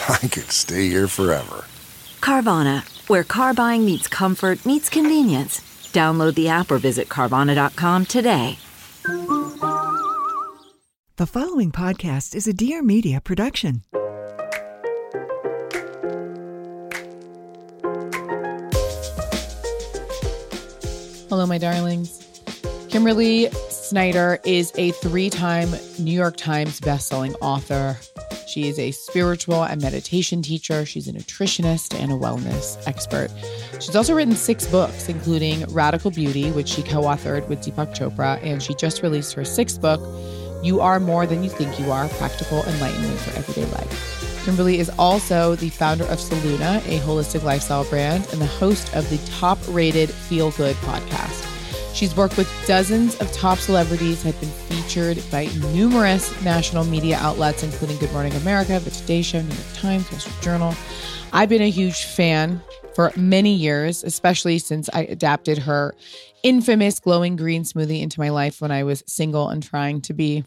I could stay here forever. Carvana, where car buying meets comfort, meets convenience. Download the app or visit Carvana.com today. The following podcast is a Dear Media production. Hello, my darlings. Kimberly Snyder is a three time New York Times bestselling author. She is a spiritual and meditation teacher. She's a nutritionist and a wellness expert. She's also written six books, including Radical Beauty, which she co authored with Deepak Chopra. And she just released her sixth book, You Are More Than You Think You Are Practical Enlightenment for Everyday Life. Kimberly is also the founder of Solluna, a holistic lifestyle brand, and the host of the top rated Feel Good podcast. She's worked with dozens of top celebrities, have been featured by numerous national media outlets, including Good Morning America, The Today Show, New York Times, Wall Street Journal. I've been a huge fan for many years, especially since I adapted her infamous glowing green smoothie into my life when I was single and trying to be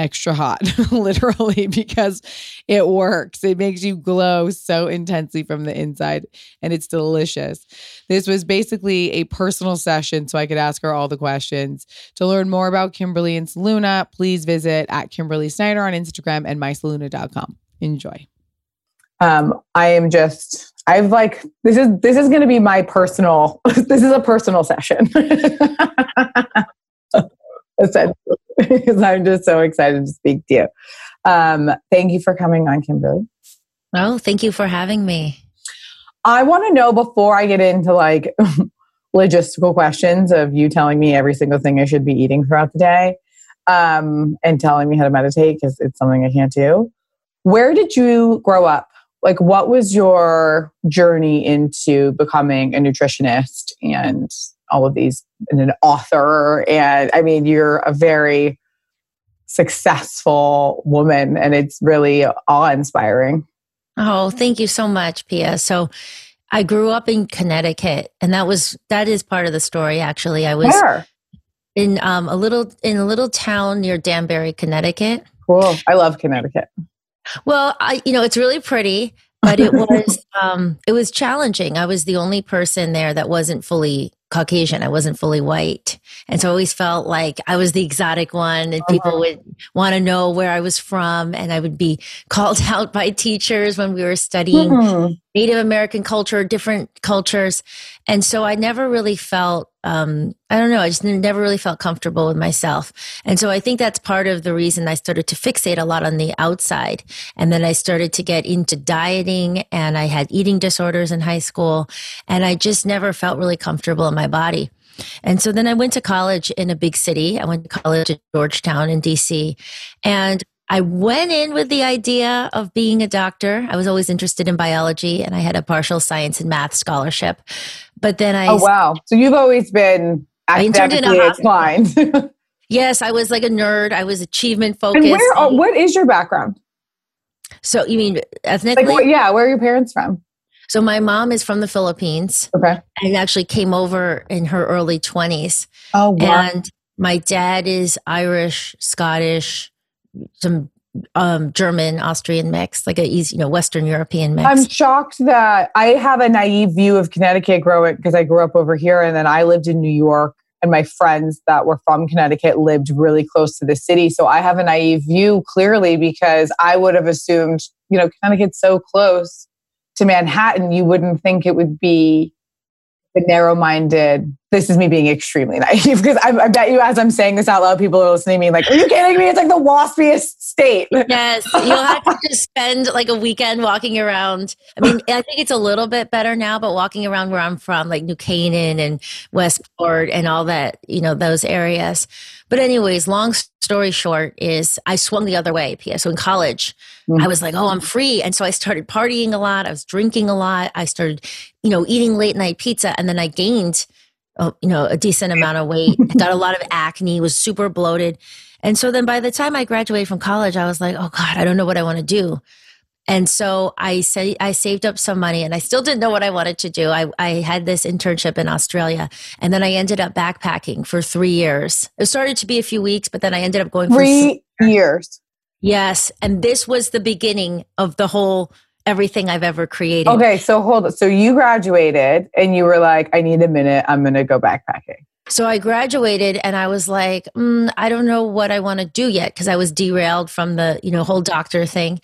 extra hot, literally, because it works. It makes you glow so intensely from the inside and it's delicious. This was basically a personal session so I could ask her all the questions. To learn more about Kimberly and Solluna, please visit at Kimberly Snyder on Instagram and mysolluna.com. Enjoy. Um, I am just I've like this is this is going to be my personal this is a personal session. Essentially, because I'm just so excited to speak to you. Um, thank you for coming on, Kimberly. Oh, thank you for having me. I want to know before I get into like logistical questions of you telling me every single thing I should be eating throughout the day um, and telling me how to meditate because it's something I can't do. Where did you grow up? Like, what was your journey into becoming a nutritionist and all of these, and an author? And I mean, you're a very successful woman, and it's really awe inspiring. Oh, thank you so much, Pia. So, I grew up in Connecticut, and that was that is part of the story. Actually, I was Where? in um, a little in a little town near Danbury, Connecticut. Cool. I love Connecticut. Well, I, you know, it's really pretty, but it was um, it was challenging. I was the only person there that wasn't fully Caucasian. I wasn't fully white, and so I always felt like I was the exotic one, and people Uh-huh. would want to know where I was from, and I would be called out by teachers when we were studying Hmm. Native American culture, different cultures. And so I never really felt, um, I don't know, I just never really felt comfortable with myself. And so I think that's part of the reason I started to fixate a lot on the outside. And then I started to get into dieting and I had eating disorders in high school. And I just never felt really comfortable in my body. And so then I went to college in a big city. I went to college at Georgetown in DC. And I went in with the idea of being a doctor. I was always interested in biology and I had a partial science and math scholarship. But then I, Oh wow! So you've always been I interned in a academically inclined. yes, I was like a nerd. I was achievement focused. and where? what is your background? so you mean ethnically? Like, yeah, where are your parents from? so my mom is from the Philippines Okay. and actually came over in her early 20s. Oh And my dad is Irish, Scottish, some um, German, Austrian mix, like a easy, you know, Western European mix. I'm shocked that I have a naive view of Connecticut growing because I grew up over here and then I lived in New York and my friends that were from Connecticut lived really close to the city. So I have a naive view clearly because I would have assumed, you know, Connecticut's so close to Manhattan, you wouldn't think it would be the narrow-minded. This is me being extremely naive because I, I bet you, as I'm saying this out loud, people are listening to me like, "Are you kidding me? It's like the waspiest state." Yes, you'll have to just spend like a weekend walking around. I mean, I think it's a little bit better now, but walking around where I'm from, like New Canaan and Westport and all that, you know, those areas. But anyways, long story short is I swung the other way. So in college, mm-hmm. I was like, oh, I'm free. And so I started partying a lot. I was drinking a lot. I started, you know, eating late night pizza. And then I gained, uh, you know, a decent amount of weight. I got a lot of acne, was super bloated. And so then by the time I graduated from college, I was like, oh God, I don't know what I want to do. And so I say I saved up some money and I still didn't know what I wanted to do. I, I had this internship in Australia and then I ended up backpacking for three years. It started to be a few weeks, but then I ended up going three years. Yes. And this was the beginning of the whole everything I've ever created. Okay, so hold on. So you graduated and you were like, I need a minute. I'm going to go backpacking. So I graduated and I was like, mm, I don't know what I want to do yet because I was derailed from the, you know, whole doctor thing.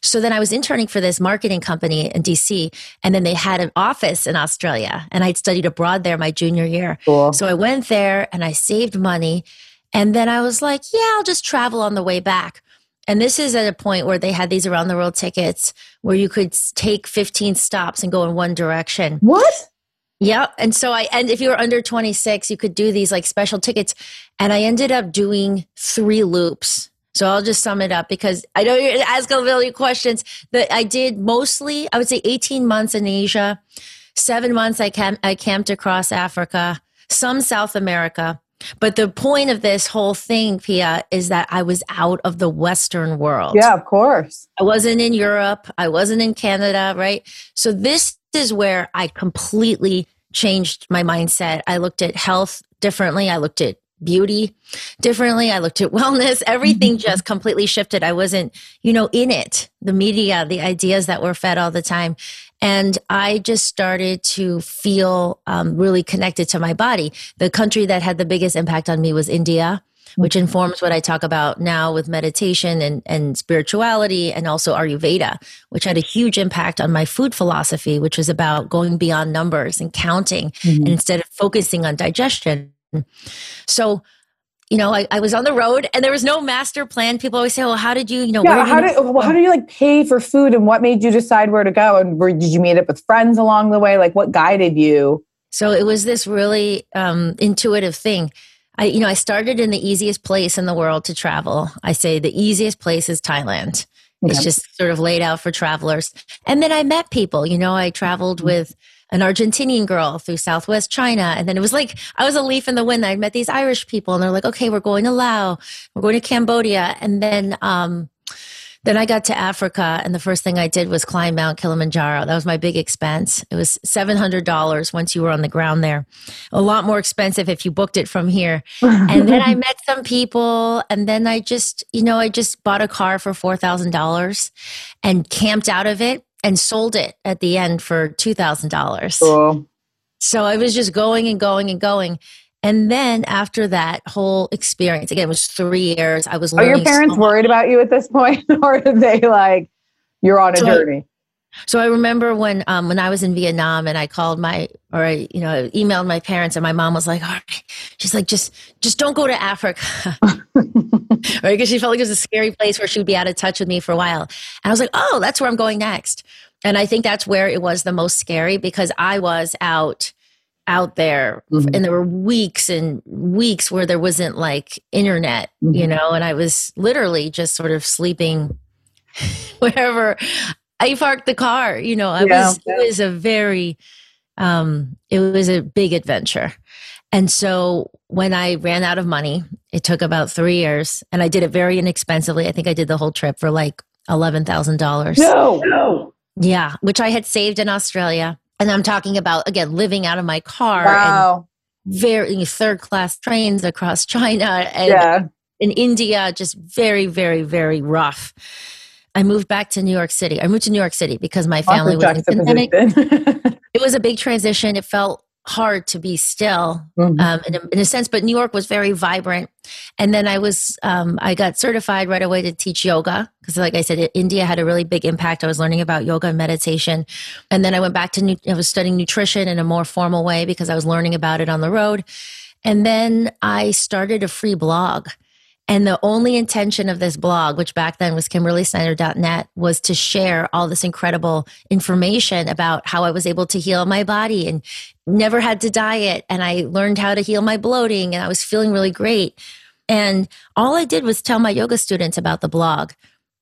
So then I was interning for this marketing company in DC, and then they had an office in Australia, and I'd studied abroad there my junior year. Cool. So I went there and I saved money. And then I was like, yeah, I'll just travel on the way back. And this is at a point where they had these around the world tickets where you could take 15 stops and go in one direction. What? Yeah. And so I, and if you were under 26, you could do these like special tickets. And I ended up doing three loops so I'll just sum it up because I know you're asking a million questions. That I did mostly, I would say, 18 months in Asia, seven months I camp, I camped across Africa, some South America. But the point of this whole thing, Pia, is that I was out of the Western world. Yeah, of course. I wasn't in Europe. I wasn't in Canada, right? So this is where I completely changed my mindset. I looked at health differently. I looked at beauty differently. I looked at wellness. Everything just completely shifted. I wasn't, you know, in it, the media, the ideas that were fed all the time. And I just started to feel um, really connected to my body. The country that had the biggest impact on me was India which mm-hmm. informs what I talk about now with meditation and, and spirituality and also Ayurveda, which had a huge impact on my food philosophy, which was about going beyond numbers and counting. Mm-hmm. And instead of focusing on digestion, so, you know, I, I, was on the road and there was no master plan. People always say, well, how did you, you know, yeah, how did, well, how did you like pay for food and what made you decide where to go? And where, did you meet up with friends along the way? Like what guided you? So it was this really um, intuitive thing. I, you know, I started in the easiest place in the world to travel. I say the easiest place is Thailand. It's just sort of laid out for travelers. And then I met people, you know, I traveled mm-hmm. with an Argentinian girl through Southwest China. And then it was like, I was a leaf in the wind. I met these Irish people and they're like, okay, we're going to Laos, we're going to Cambodia. And then, um, then I got to Africa, and the first thing I did was climb Mount Kilimanjaro. That was my big expense. It was $700 once you were on the ground there. A lot more expensive if you booked it from here. and then I met some people, and then I just, you know, I just bought a car for $4,000 and camped out of it and sold it at the end for $2,000. Cool. So I was just going and going and going. And then after that whole experience, again, it was three years. I was. Are your parents so worried about you at this point, or are they like you're on a so journey? So I remember when um, when I was in Vietnam and I called my or I you know emailed my parents and my mom was like, all right, she's like just just don't go to Africa, right? Because she felt like it was a scary place where she would be out of touch with me for a while. And I was like, oh, that's where I'm going next. And I think that's where it was the most scary because I was out out there mm-hmm. and there were weeks and weeks where there wasn't like internet, mm-hmm. you know, and I was literally just sort of sleeping wherever I parked the car. You know, I yeah. was it was a very um it was a big adventure. And so when I ran out of money, it took about three years and I did it very inexpensively. I think I did the whole trip for like eleven thousand dollars. No, no. Yeah, which I had saved in Australia. And I'm talking about again living out of my car wow. and very third class trains across China and yeah. in India, just very, very, very rough. I moved back to New York City. I moved to New York City because my family was in pandemic. it was a big transition. It felt hard to be still Mhm. um, in, a, in a sense, but New York was very vibrant. And then I was, um, I got certified right away to teach yoga because, like I said, India had a really big impact. I was learning about yoga and meditation. And then I went back to, nu- I was studying nutrition in a more formal way because I was learning about it on the road. And then I started a free blog. And the only intention of this blog, which back then was kimberlysnyder.net, was to share all this incredible information about how I was able to heal my body and never had to diet. And I learned how to heal my bloating and I was feeling really great. And all I did was tell my yoga students about the blog.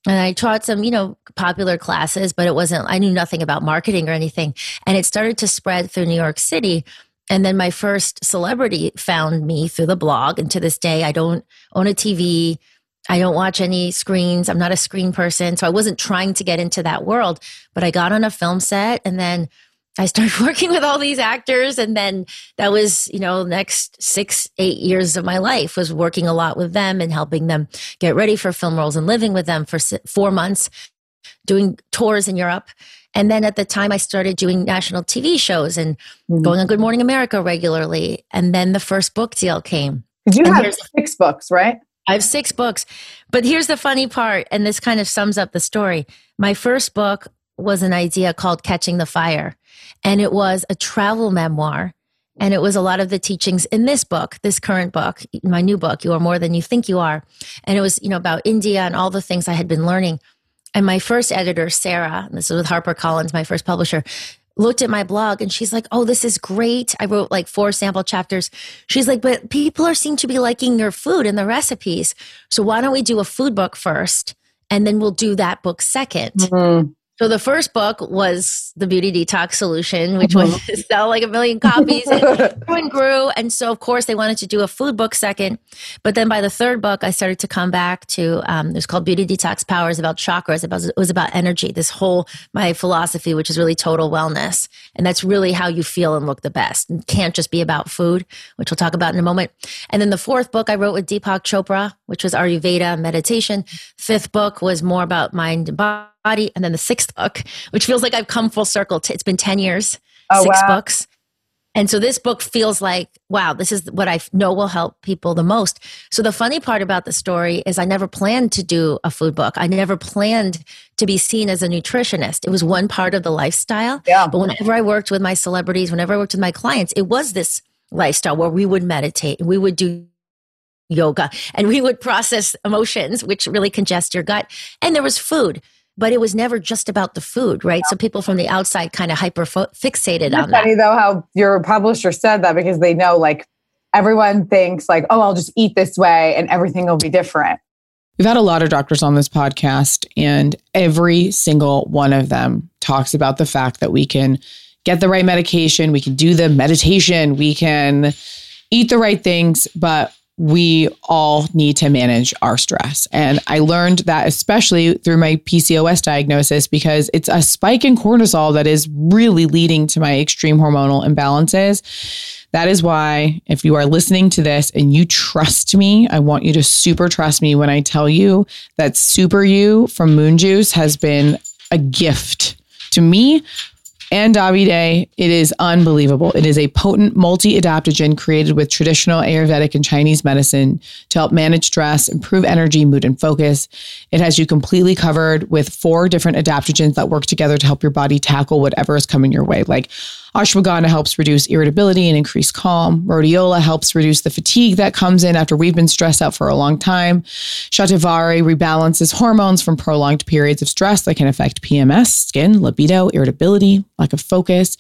And I taught some, you know, popular classes, but it wasn't, I knew nothing about marketing or anything. And it started to spread through New York City. And then my first celebrity found me through the blog. And to this day, I don't own a TV. I don't watch any screens. I'm not a screen person. So I wasn't trying to get into that world, but I got on a film set and then I started working with all these actors. And then that was, you know, next six, eight years of my life was working a lot with them and helping them get ready for film roles and living with them for four months, doing tours in Europe. And then at the time, I started doing national TV shows and Mhm. going on Good Morning America regularly. And then the first book deal came. you And have six books, right? I have six books. But here's the funny part, and this kind of sums up the story. My first book was an idea called Catching the Fire, and it was a travel memoir. And it was a lot of the teachings in this book, this current book, my new book, You Are More Than You Think You Are. And it was, you know, about India and all the things I had been learning. And my first editor, Sarah, this is with HarperCollins, my first publisher, looked at my blog and she's like, Oh, this is great. I wrote like four sample chapters. She's like, But people are seem to be liking your food and the recipes. So why don't we do a food book first? And then we'll do that book 2nd Mhm. So the first book was the Beauty Detox Solution, which was to sell like a million copies and grew and grew. And so, of course, they wanted to do a food book second. But then by the third book, I started to come back to um, it was called Beauty Detox Powers about chakras. About it was about energy. This whole my philosophy, which is really total wellness, and that's really how you feel and look the best. It can't just be about food, which we'll talk about in a moment. And then the fourth book I wrote with Deepak Chopra, which was Ayurveda meditation. Fifth book was more about mind and body. And then the sixth book, which feels like I've come full circle. It's been 10 years, Oh, six wow. books. And so this book feels like, wow, this is what I know will help people the most. So the funny part about the story is I never planned to do a food book. I never planned to be seen as a nutritionist. It was one part of the lifestyle. Yeah. But whenever I worked with my celebrities, whenever I worked with my clients, it was this lifestyle where we would meditate and we would do yoga and we would process emotions, which really congest your gut. And there was food, but it was never just about the food, right? So people from the outside kind of hyper fixated It's on that. funny though how your publisher said that because they know like everyone thinks like, oh, I'll just eat this way and everything will be different. We've had a lot of doctors on this podcast, and every single one of them talks about the fact that we can get the right medication, we can do the meditation, we can eat the right things, but we all need to manage our stress. And I learned that especially through my PCOS diagnosis because it's a spike in cortisol that is really leading to my extreme hormonal imbalances. That is why, if you are listening to this and you trust me, I want you to super trust me when I tell you that Super You from Moon Juice has been a gift to me and Davide. It is unbelievable. It is a potent multi adaptogen created with traditional Ayurvedic and Chinese medicine to help manage stress, improve energy, mood, and focus. It has you completely covered with four different adaptogens that work together to help your body tackle whatever is coming your way, like Ashwagandha helps reduce irritability and increase calm. Rhodiola helps reduce the fatigue that comes in after we've been stressed out for a long time. Shatavari rebalances hormones from prolonged periods of stress that can affect PMS, skin, libido, irritability, lack of focus.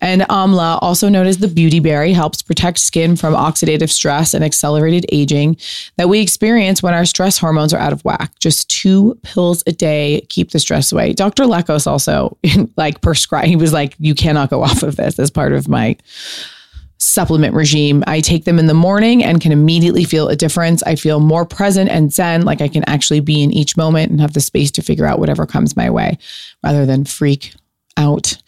And Amla, also known as the beauty berry, helps protect skin from oxidative stress and accelerated aging that we experience when our stress hormones are out of whack. Just two pills a day keep the stress away. Dr. Lekos also like prescribed, he was like, you cannot go off of this as part of my supplement regime. I take them in the morning and can immediately feel a difference. I feel more present and zen, like I can actually be in each moment and have the space to figure out whatever comes my way rather than freak out.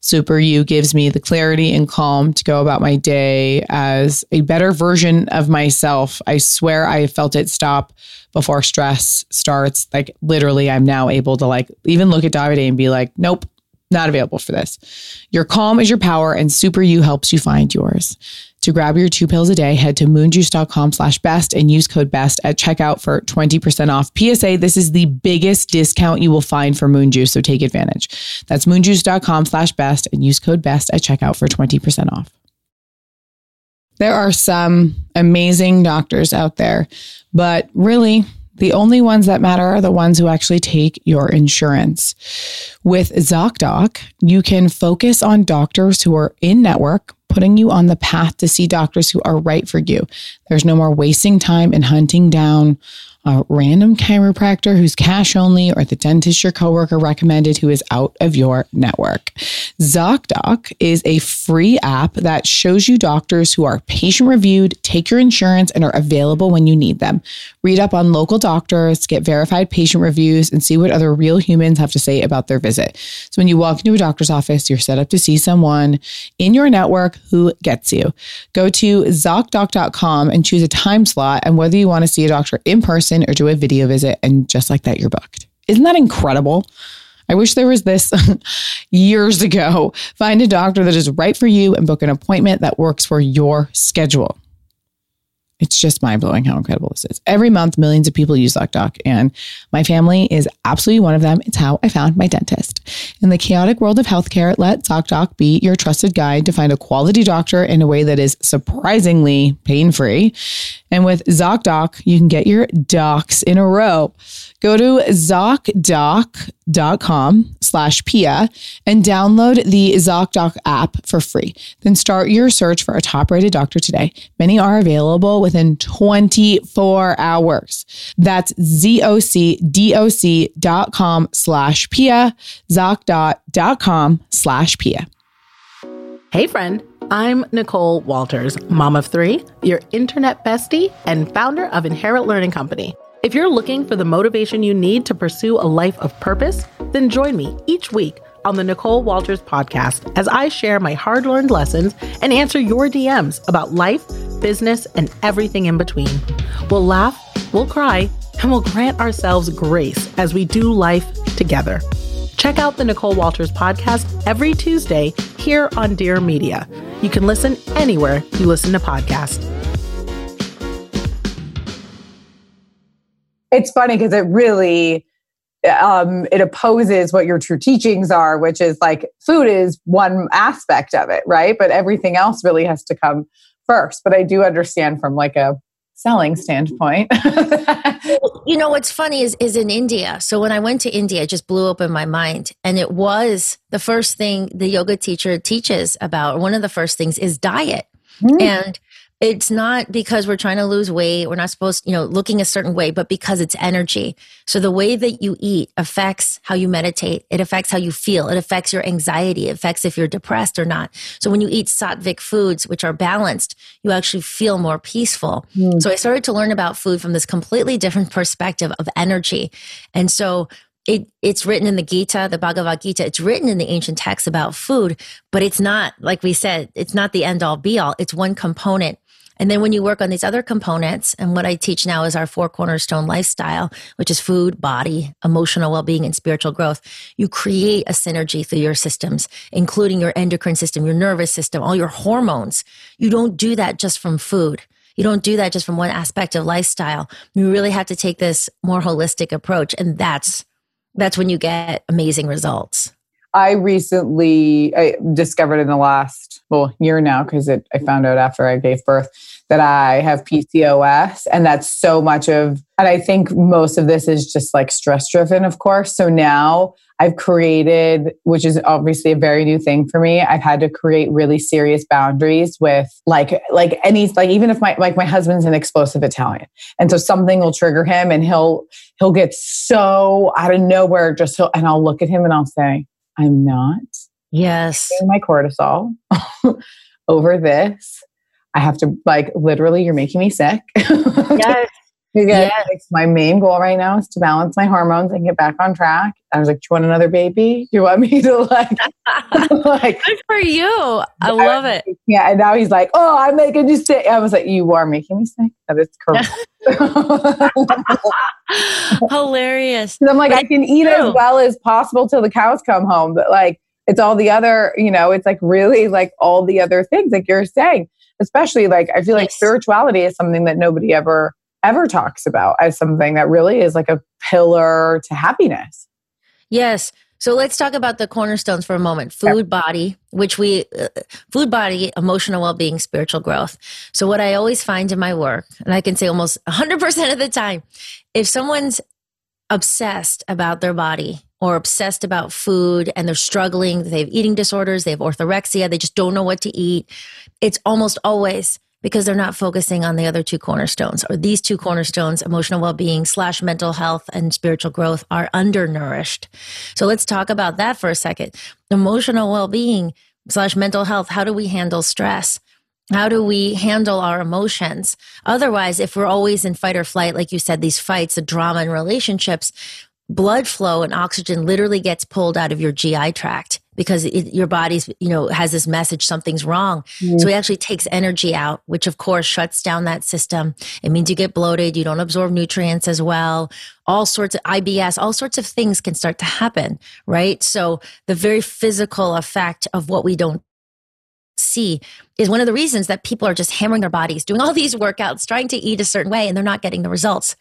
Super You gives me the clarity and calm to go about my day as a better version of myself. I swear I felt it stop before stress starts. Like literally, I'm now able to like even look at Davide and be like, nope, not available for this. Your calm is your power and Super You helps you find yours. To grab your two pills a day, head to moonjuice.com slash best and use code best at checkout for 20% off. PSA, this is the biggest discount you will find for Moon Juice, so take advantage. That's moonjuice.com slash best and use code best at checkout for 20% off. There are some amazing doctors out there, but really, the only ones that matter are the ones who actually take your insurance. With ZocDoc, you can focus on doctors who are in network, putting you on the path to see doctors who are right for you. There's no more wasting time in hunting down a random chiropractor who's cash only or the dentist your coworker recommended who is out of your network. ZocDoc is a free app that shows you doctors who are patient reviewed, take your insurance, and are available when you need them. Read up on local doctors, get verified patient reviews, and see what other real humans have to say about their visit. So when you walk into a doctor's office, you're set up to see someone in your network who gets you. Go to ZocDoc.com and choose a time slot and whether you want to see a doctor in person or do a video visit. And just like that, you're booked. Isn't that incredible? I wish there was this years ago. Find a doctor that is right for you and book an appointment that works for your schedule. It's just mind blowing how incredible this is. Every month, millions of people use ZocDoc, and my family is absolutely one of them. It's how I found my dentist. In the chaotic world of healthcare, let ZocDoc be your trusted guide to find a quality doctor in a way that is surprisingly pain free. And with ZocDoc, you can get your docs in a row. Go to ZocDoc.com slash Pia and download the ZocDoc app for free. Then start your search for a top rated doctor today. Many are available within 24 hours. That's ZocDoc.com slash Pia, ZocDoc.com slash Pia. Hey, friend. I'm Nicole Walters, mom of three, your internet bestie, and founder of Inherit Learning Company. If you're looking for the motivation you need to pursue a life of purpose, then join me each week on the Nicole Walters podcast as I share my hard learned lessons and answer your DMs about life, business, and everything in between. We'll laugh, we'll cry, and we'll grant ourselves grace as we do life together. Check out the Nicole Walters podcast every Tuesday here on Dear Media. You can listen anywhere you listen to podcasts. It's funny because it really um, it opposes what your true teachings are, which is like food is one aspect of it, right? But everything else really has to come first. But I do understand from like a selling standpoint. you know what's funny is is in India. So when I went to India, it just blew up in my mind, and it was the first thing the yoga teacher teaches about. One of the first things is diet, mm. and it's not because we're trying to lose weight. We're not supposed, you know, looking a certain way, but because it's energy. So the way that you eat affects how you meditate. It affects how you feel. It affects your anxiety. It affects if you're depressed or not. So when you eat sattvic foods, which are balanced, you actually feel more peaceful. Mm. So I started to learn about food from this completely different perspective of energy. And so it, it's written in the Gita, the Bhagavad Gita. It's written in the ancient texts about food, but it's not, like we said, it's not the end all be all. It's one component. And then when you work on these other components, and what I teach now is our four cornerstone lifestyle, which is food, body, emotional well being, and spiritual growth, you create a synergy through your systems, including your endocrine system, your nervous system, all your hormones. You don't do that just from food. You don't do that just from one aspect of lifestyle. You really have to take this more holistic approach. And that's, that's when you get amazing results. I recently I discovered in the last well year now because I found out after I gave birth that I have PCOS, and that's so much of. And I think most of this is just like stress driven, of course. So now I've created, which is obviously a very new thing for me. I've had to create really serious boundaries with like like any like even if my like my husband's an explosive Italian, and so something will trigger him, and he'll he'll get so out of nowhere. Just he'll, and I'll look at him and I'll say I'm not. Yes. My cortisol over this. I have to like literally, you're making me sick. yes. Yes. Like, my main goal right now is to balance my hormones and get back on track. I was like, "Do you want another baby? Do you want me to like?" like Good for you. I love it. Yeah, and now he's like, "Oh, I'm making you sick." I was like, "You are making me sick." That is correct. Hilarious. I'm like, I can eat as well as possible till the cows come home, but like, It's all the other, you know, it's like really like all the other things, like you're saying. Especially like I feel like Yes. spirituality is something that nobody ever ever talks about as something that really is like a pillar to happiness. Yes. So let's talk about the cornerstones for a moment. Food, body, which we, uh, food, body, emotional well being, spiritual growth. So, what I always find in my work, and I can say almost 100% of the time, if someone's obsessed about their body or obsessed about food and they're struggling, they have eating disorders, they have orthorexia, they just don't know what to eat, it's almost always because they're not focusing on the other two cornerstones or these two cornerstones emotional well-being slash mental health and spiritual growth are undernourished. So let's talk about that for a second. Emotional well-being slash mental health how do we handle stress? How do we handle our emotions? Otherwise if we're always in fight or flight like you said these fights the drama in relationships blood flow and oxygen literally gets pulled out of your gi tract because it, your body's you know has this message something's wrong. So it actually takes energy out which of course shuts down that system. It means you get bloated you don't absorb nutrients as well. All sorts of ibs all sorts of things can start to happen right? So the very physical effect of what we don't see is one of the reasons that people are just hammering their bodies doing all these workouts trying to eat a certain way and they're not getting the results.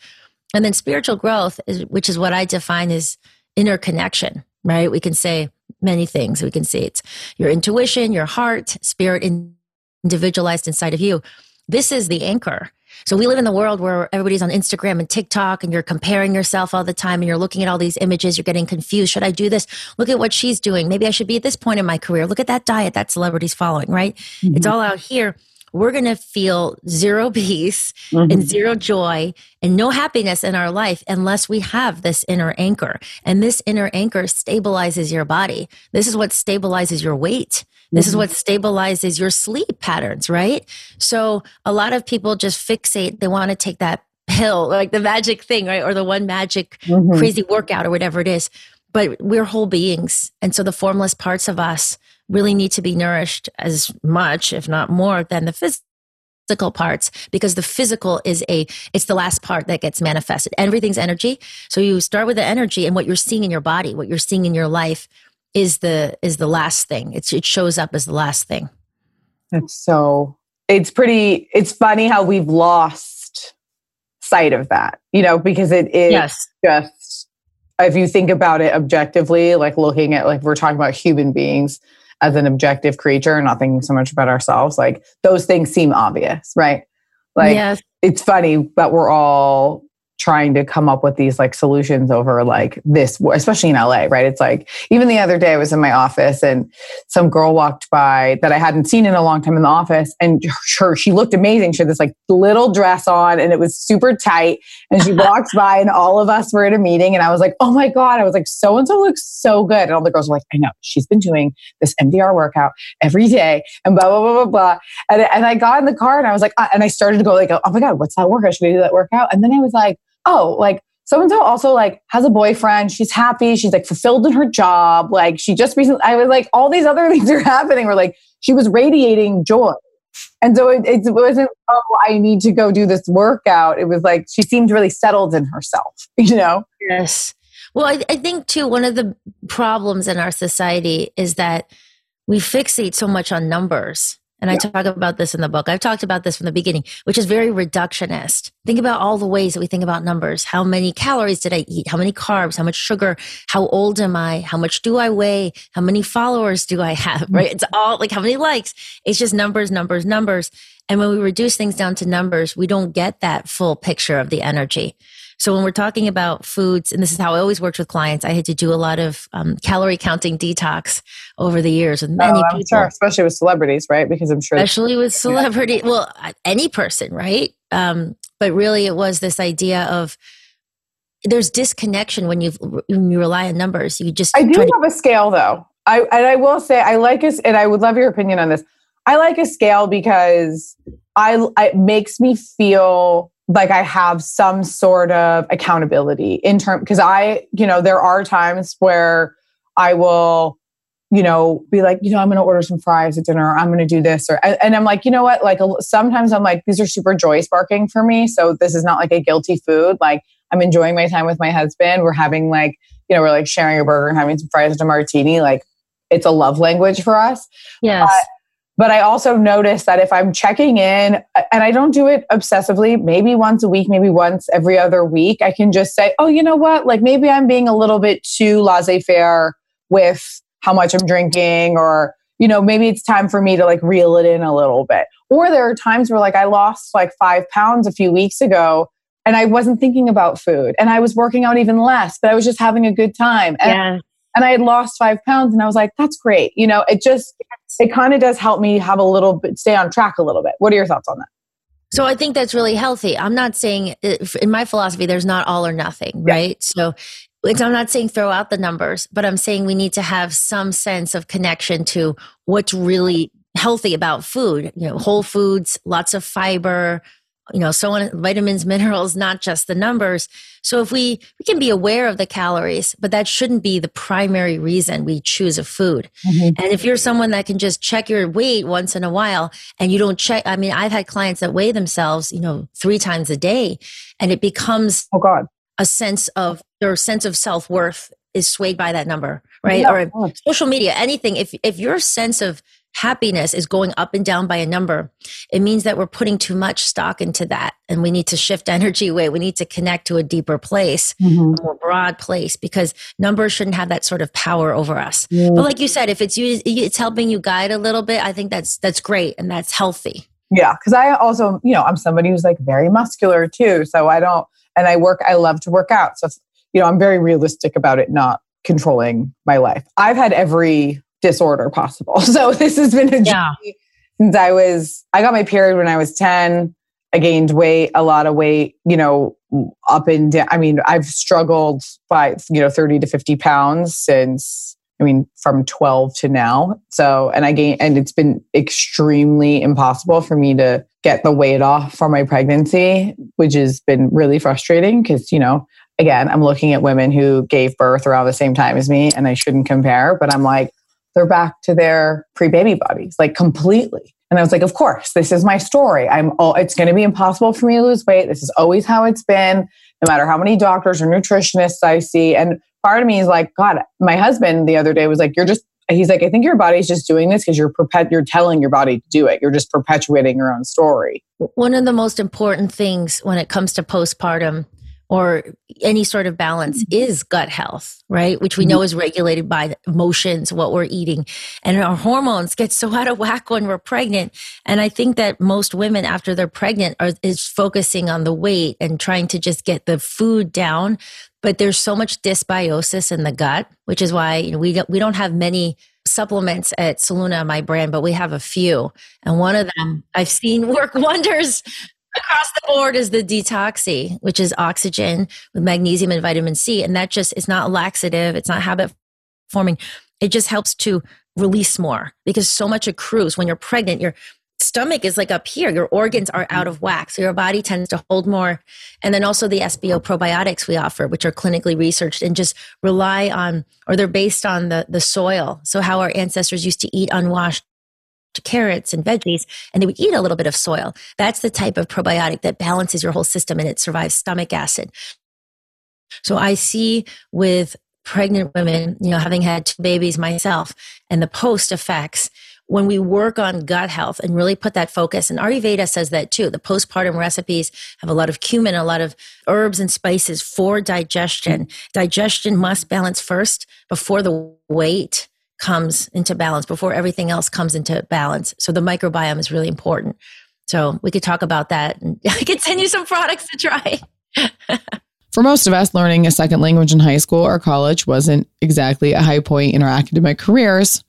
And then spiritual growth is, which is what i define as interconnection right? We can say many things we can see it's your intuition your heart spirit in- individualized inside of you this is the anchor so we live in the world where everybody's on Instagram and TikTok and you're comparing yourself all the time and you're looking at all these images, you're getting confused. Should I do this? Look at what she's doing. Maybe I should be at this point in my career. Look at that diet that celebrity's following, right? It's mm-hmm. all out here. We're going to feel zero peace and zero joy and no happiness in our life unless we have this inner anchor. And this inner anchor stabilizes your body. This is what stabilizes your weight. This is what stabilizes your sleep patterns, right? So a lot of people just fixate, they want to take that pill, like the magic thing, right? Or the one magic Mhm. crazy workout or whatever it is. But we're whole beings. And so the formless parts of us really need to be nourished as much, if not more, than the physical parts because the physical is a it's the last part that gets manifested. Everything's energy. So you start with the energy and what you're seeing in your body what you're seeing in your life is the is the last thing. It's, it shows up as the last thing. It's so it's pretty it's funny how we've lost sight of that, you know, because it is yes. just if you think about it objectively, like looking at like we're talking about human beings as an objective creature, and not thinking so much about ourselves, like those things seem obvious, right? Like yes it's funny, but we're all trying to come up with these like solutions over like this, especially in LA, right? It's like even the other day I was in my office and some girl walked by that I hadn't seen in a long time in the office, and her she looked amazing. She had this like little dress on, and it was super tight. And she walked by, and all of us were in a meeting, and I was like, "Oh my god!" I was like, "So and so looks so good," and all the girls were like, "I know she's been doing this MDR workout every day," and blah blah blah blah blah. And, and I got in the car, and I was like, uh, and I started to go like, "Oh my god, what's that workout? Should I do that workout?" And then I was like, "Oh, like." So and so also like has a boyfriend. She's happy. She's like fulfilled in her job. Like she just recently, I was like, all these other things are happening. Where like she was radiating joy. And so it, it wasn't, oh, I need to go do this workout. It was like she seemed really settled in herself, you know? Yes. Well, I, I think too, one of the problems in our society is that we fixate so much on numbers. And I talk about this in the book. I've talked about this from the beginning, which is very reductionist. Think about all the ways that we think about numbers. How many calories did I eat? How many carbs? How much sugar? How old am I? How much do I weigh? How many followers do I have? Right? It's all like how many likes? It's just numbers, numbers, numbers. And when we reduce things down to numbers, we don't get that full picture of the energy. So when we're talking about foods, and this is how I always worked with clients, I had to do a lot of um, calorie counting detox over the years with many Oh, people, sure, especially with celebrities, right? Because I'm sure. especially with celebrity. Well, uh, any person, right? Um, but really, it was this idea of there's disconnection when you when you rely on numbers. You just I do to- have a scale though. I and I will say I like us, and I would love your opinion on this. I like a scale because I it makes me feel like I have some sort of accountability in term because I, you know, there are times where I will, you know, be like, you know, I'm going to order some fries at dinner. Or I'm going to do this, or and I'm like, you know what? Like sometimes I'm like, these are super joy sparking for me. So this is not like a guilty food. Like I'm enjoying my time with my husband. We're having like, you know, we're like sharing a burger and having some fries and a martini. Like it's a love language for us. Yes. But, but I also notice that if I'm checking in, and I don't do it obsessively, maybe once a week, maybe once every other week, I can just say, oh, you know what? Like maybe I'm being a little bit too laissez faire with how much I'm drinking, or, you know, maybe it's time for me to like reel it in a little bit. Or there are times where like I lost like five pounds a few weeks ago and I wasn't thinking about food and I was working out even less, but I was just having a good time. And, yeah. and I had lost five pounds and I was like, that's great. You know, it just, it kind of does help me have a little bit, stay on track a little bit. What are your thoughts on that? So I think that's really healthy. I'm not saying uh, in my philosophy, there's not all or nothing, right? So it's, I'm not saying throw out the numbers, but I'm saying we need to have some sense of connection to what's really healthy about food. You know, whole foods, lots of fiber, you know so on vitamins minerals not just the numbers. So if we we can be aware of the calories but that shouldn't be the primary reason we choose a food. Mm-hmm. and if you're someone that can just check your weight once in a while and you don't check i mean i've had clients that weigh themselves you know three times a day and it becomes oh god. a sense of their sense of self-worth is swayed by that number right? Yeah, or social media anything. If if your sense of happiness is going up and down by a number, it means that we're putting too much stock into that. And we need to shift energy away. We need to connect to a deeper place, mm-hmm. a more broad place, because numbers shouldn't have that sort of power over us. Yeah. But like you said, if it's you, it's helping you guide a little bit, I think that's that's great and that's healthy. Yeah, because I also, you know, I'm somebody who's like very muscular too. So I don't, and I work, I love to work out. So, you know, I'm very realistic about it not controlling my life. I've had every disorder possible. So this has been a journey yeah. since I was, I got my period when I was 10. I gained weight, a lot of weight, you know, up and down. I mean, I've struggled by, you know, 30 to 50 pounds since, I mean, from 12 to now. So, and I gained, and it's been extremely impossible for me to get the weight off for my pregnancy, which has been really frustrating because, you know, again, I'm looking at women who gave birth around the same time as me and I shouldn't compare, but I'm like, they're back to their pre-baby bodies, like completely. And I was like, of course, this is my story. I'm all, it's going to be impossible for me to lose weight. This is always how it's been, no matter how many doctors or nutritionists I see. And part of me is like, God, my husband the other day was like, you're just, he's like, I think your body's just doing this because you're perpet- you're telling your body to do it. You're just perpetuating your own story. One of the most important things when it comes to postpartum or any sort of balance mm-hmm. is gut health, right? Which we know mm-hmm. is regulated by emotions, what we're eating. And our hormones get so out of whack when we're pregnant. And I think that most women after they're pregnant are is focusing on the weight and trying to just get the food down. But there's so much dysbiosis in the gut, which is why you know, we don't, we don't have many supplements at Solluna, my brand, but we have a few. And one of them I've seen work wonders across the board is the detoxy, which is oxygen with magnesium and vitamin C. And that just is not laxative, it's not habit forming. It just helps to release more because so much accrues when you're pregnant. Your stomach is like up here, your organs are out of whack. So your body tends to hold more. And then also the SBO probiotics we offer, which are clinically researched and just rely on, or they're based on the, the soil. So how our ancestors used to eat unwashed carrots and veggies and they would eat a little bit of soil. That's the type of probiotic that balances your whole system and it survives stomach acid. So I see with pregnant women, you know, having had two babies myself and the post effects, when we work on gut health and really put that focus, and Ayurveda says that too, the postpartum recipes have a lot of cumin, a lot of herbs and spices for digestion. Digestion must balance first before the weight comes into balance before everything else comes into balance. So the microbiome is really important. So we could talk about that and I could send you some products to try. For most of us, learning a second language in high school or college wasn't exactly a high point in our academic careers,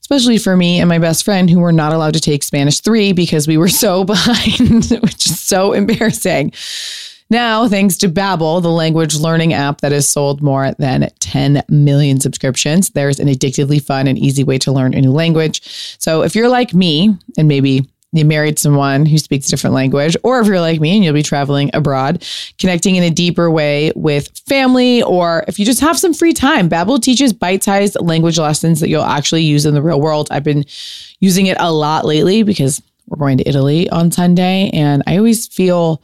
especially for me and my best friend who were not allowed to take Spanish 3 because we were so behind, which is so embarrassing. Now, thanks to Babbel, the language learning app that has sold more than 10 million subscriptions, there's an addictively fun and easy way to learn a new language. So if you're like me and maybe you married someone who speaks a different language, or if you're like me and you'll be traveling abroad, connecting in a deeper way with family, or if you just have some free time, Babbel teaches bite-sized language lessons that you'll actually use in the real world. I've been using it a lot lately because we're going to Italy on Sunday, and I always feel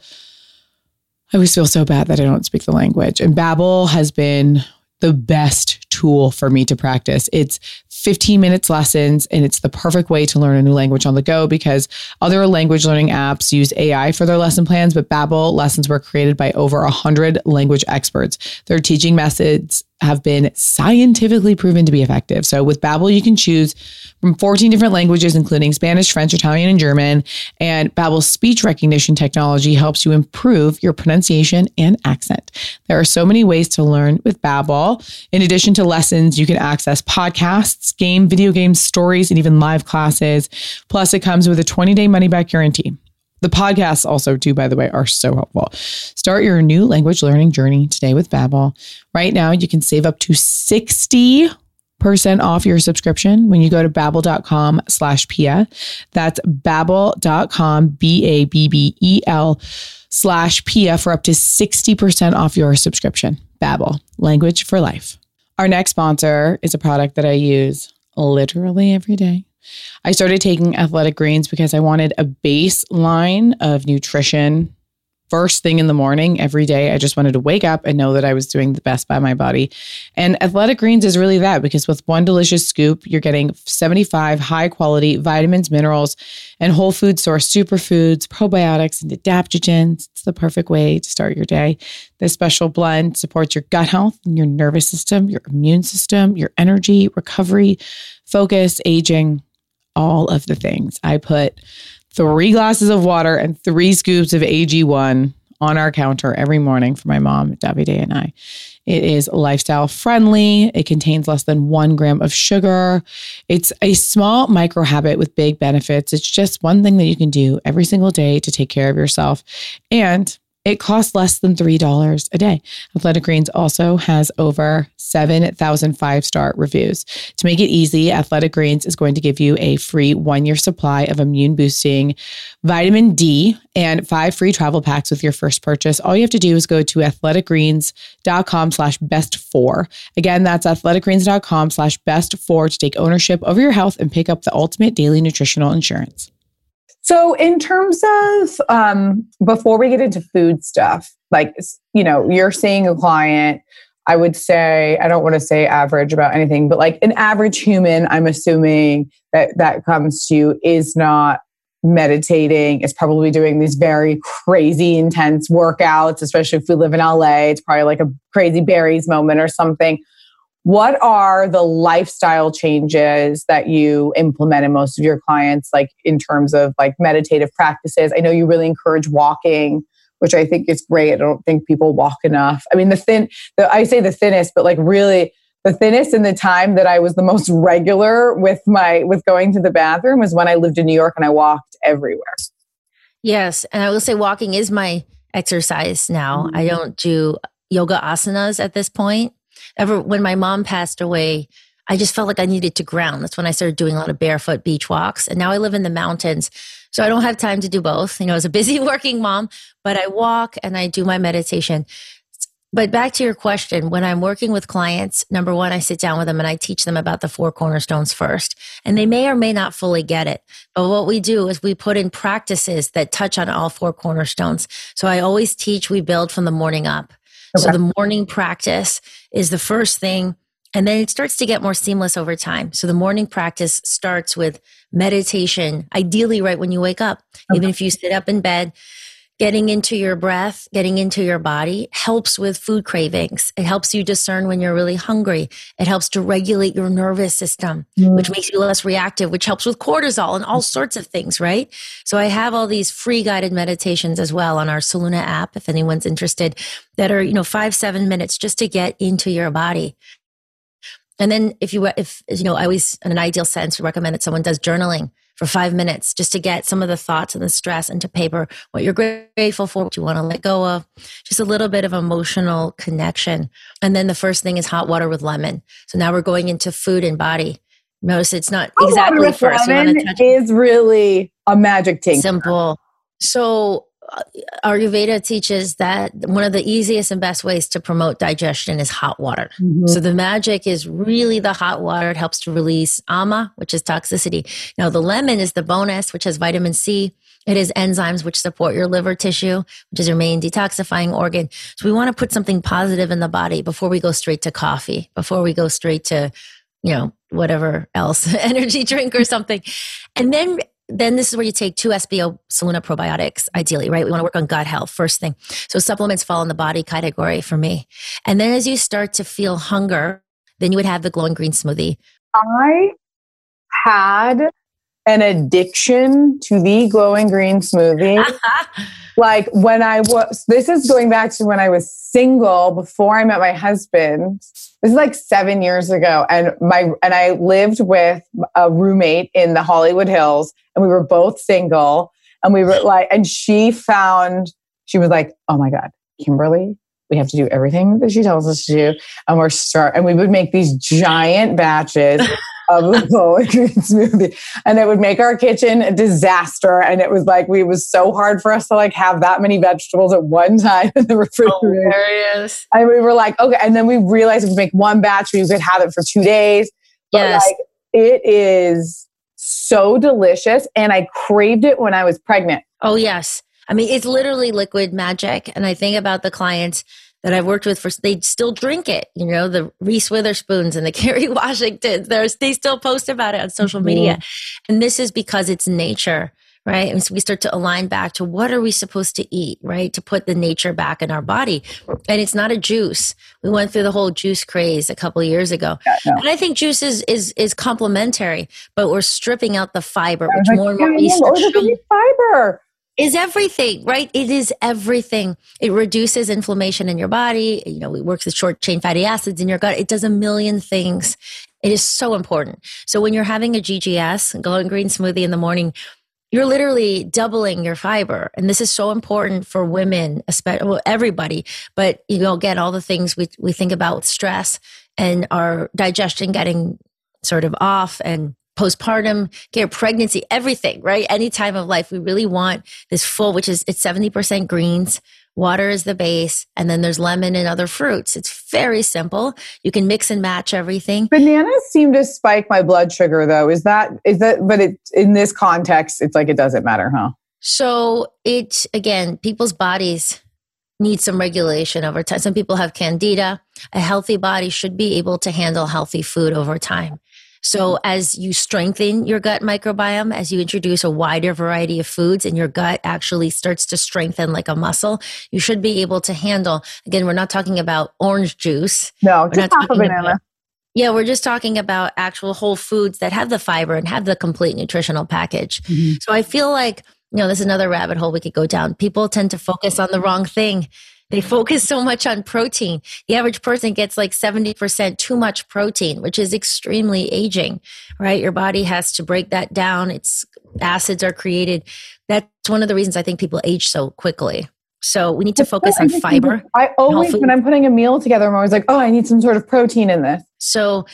I always feel so bad that I don't speak the language. And Babbel has been the best tool for me to practice. It's 15 minutes lessons and it's the perfect way to learn a new language on the go because other language learning apps use AI for their lesson plans, but Babbel lessons were created by over 100 language experts. Their teaching methods have been scientifically proven to be effective. So with Babbel, you can choose from 14 different languages, including Spanish, French, Italian, and German. And Babbel's speech recognition technology helps you improve your pronunciation and accent. There are so many ways to learn with Babbel. In addition to lessons, you can access podcasts, game, video games, stories, and even live classes. Plus, it comes with a 20-day money-back guarantee. The podcasts also too, by the way, are so helpful. Start your new language learning journey today with Babbel. Right now, you can save up to 60% off your subscription when you go to babbel.com slash Pia. That's babbel.com, B-A-B-B-E-L slash Pia for up to 60% off your subscription. Babbel, language for life. Our next sponsor is a product that I use literally every day. I started taking athletic greens because I wanted a baseline of nutrition first thing in the morning every day. I just wanted to wake up and know that I was doing the best by my body. And athletic greens is really that because with one delicious scoop, you're getting 75 high quality vitamins, minerals, and whole food source superfoods, probiotics, and adaptogens. It's the perfect way to start your day. This special blend supports your gut health your nervous system, your immune system, your energy, recovery, focus, aging all of the things. I put three glasses of water and three scoops of AG1 on our counter every morning for my mom, Davide, and I. It is lifestyle friendly. It contains less than one gram of sugar. It's a small micro habit with big benefits. It's just one thing that you can do every single day to take care of yourself. And it costs less than $3 a day. Athletic Greens also has over 7,000 five star reviews. To make it easy, Athletic Greens is going to give you a free one year supply of immune boosting vitamin D and five free travel packs with your first purchase. All you have to do is go to athleticgreens.com slash best four. Again, that's athleticgreens.com slash best four to take ownership over your health and pick up the ultimate daily nutritional insurance. So, in terms of um, before we get into food stuff, like, you know, you're seeing a client, I would say, I don't want to say average about anything, but like an average human, I'm assuming that that comes to you is not meditating, is probably doing these very crazy, intense workouts, especially if we live in LA. It's probably like a crazy Barry's moment or something what are the lifestyle changes that you implement in most of your clients like in terms of like meditative practices? I know you really encourage walking which i think is great. I don't think people walk enough. I mean the thin the, i say the thinnest but like really the thinnest in the time that i was the most regular with my with going to the bathroom was when i lived in new york and i walked everywhere. Yes and i will say walking is my exercise now. Mm-hmm. i don't do yoga asanas at this point ever when my mom passed away, I just felt like I needed to ground. That's when I started doing a lot of barefoot beach walks. And now I live in the mountains. So I don't have time to do both. You know, as a busy working mom, but I walk and I do my meditation. But back to your question, when I'm working with clients, number one, I sit down with them and I teach them about the four cornerstones first. And they may or may not fully get it. But what we do is we put in practices that touch on all four cornerstones. So I always teach we build from the morning up. Okay. So the morning practice is the first thing. And then it starts to get more seamless over time. So the morning practice starts with meditation, ideally right when you wake up. Okay. Even if you sit up in bed, getting into your breath, getting into your body helps with food cravings. It helps you discern when you're really hungry. It helps to regulate your nervous system, mm. which makes you less reactive, which helps with cortisol and all sorts of things, right? So I have all these free guided meditations as well on our Solluna app, if anyone's interested, that are, you know, five, seven minutes just to get into your body. And then if you, if, you know, I always, in an ideal sense, recommend that someone does journaling for five minutes just to get some of the thoughts and the stress into paper, what you're grateful for, what you want to let go of, just a little bit of emotional connection. And then the first thing is hot water with lemon. So now we're going into food and body. Notice it's not hot exactly first. Lemon is really a magic thing. Simple. So Ayurveda teaches that one of the easiest and best ways to promote digestion is hot water. Mm-hmm. So the magic is really the hot water. It helps to release ama, which is toxicity. Now the lemon is the bonus, which has vitamin C. It is enzymes which support your liver tissue, which is your main detoxifying organ. So we want to put something positive in the body before we go straight to coffee, before we go straight to, you know, whatever else, energy drink or something. And then then this is where you take two SBO Solluna probiotics, ideally, right? We want to work on gut health first thing. So supplements fall in the body category for me. And then as you start to feel hunger, then you would have the glowing green smoothie. I had an addiction to the glowing green smoothie. like when I was, this is going back to when I was single before I met my husband. This is like seven years ago. And my, and I lived with a roommate in the Hollywood Hills and we were both single. And we were like, and she found, she was like, oh my God, Kimberly, we have to do everything that she tells us to do. And we're start, and we would make these giant batches of glowing green smoothie. And it would make our kitchen a disaster. And it was like, we, was so hard for us to like have that many vegetables at one time in the refrigerator. Hilarious. And we were like, okay. And then we realized if we make one batch, we could have it for two days. But Yes. like, it is so delicious. And I craved it when I was pregnant. Oh, yes. I mean, it's literally liquid magic. And I think about the clients that I've worked with for, they still drink it. You know, the Reese Witherspoons and the Kerry Washingtons, there's, they still post about it on social media. And this is because it's nature, right? And so we start to align back to what are we supposed to eat, right? To put the nature back in our body. And it's not a juice. We went through the whole juice craze a couple of years ago. no. And I think juice is, is, is complementary, but we're stripping out the fiber, which more and more yeah, yeah, research fiber. Is everything, right? It is everything. It reduces inflammation in your body. You know, it works with short chain fatty acids in your gut. It does a million things. It is so important. So when you're having a GGS, glowing green smoothie in the morning, you're literally doubling your fiber. And this is so important for women, especially well, everybody. But you know, again, all the things we, we think about stress and our digestion getting sort of off and postpartum care, pregnancy, everything, right? Any time of life, we really want this full, which is it's 70% greens. Water is the base, and then there's lemon and other fruits. It's very simple. You can mix and match everything. Bananas seem to spike my blood sugar, though. Is that is that? But it in this context, it's like it doesn't matter, huh? So it again, people's bodies need some regulation over time. Some people have candida. A healthy body should be able to handle healthy food over time. So as you strengthen your gut microbiome, as you introduce a wider variety of foods and your gut actually starts to strengthen like a muscle, you should be able to handle. Again, we're not talking about orange juice. No, We're just not half a talking banana. about- Yeah, we're just talking about actual whole foods that have the fiber and have the complete nutritional package. Mm-hmm. So I feel like, you know, this is another rabbit hole we could go down. People tend to focus on the wrong thing. They focus so much on protein. The average person gets like 70% too much protein, which is extremely aging, right? Your body has to break that down. Its acids are created. That's one of the reasons I think people age so quickly. So we need to focus on fiber. I always, when I'm putting a meal together, I'm always like, oh, I need some sort of protein in this. So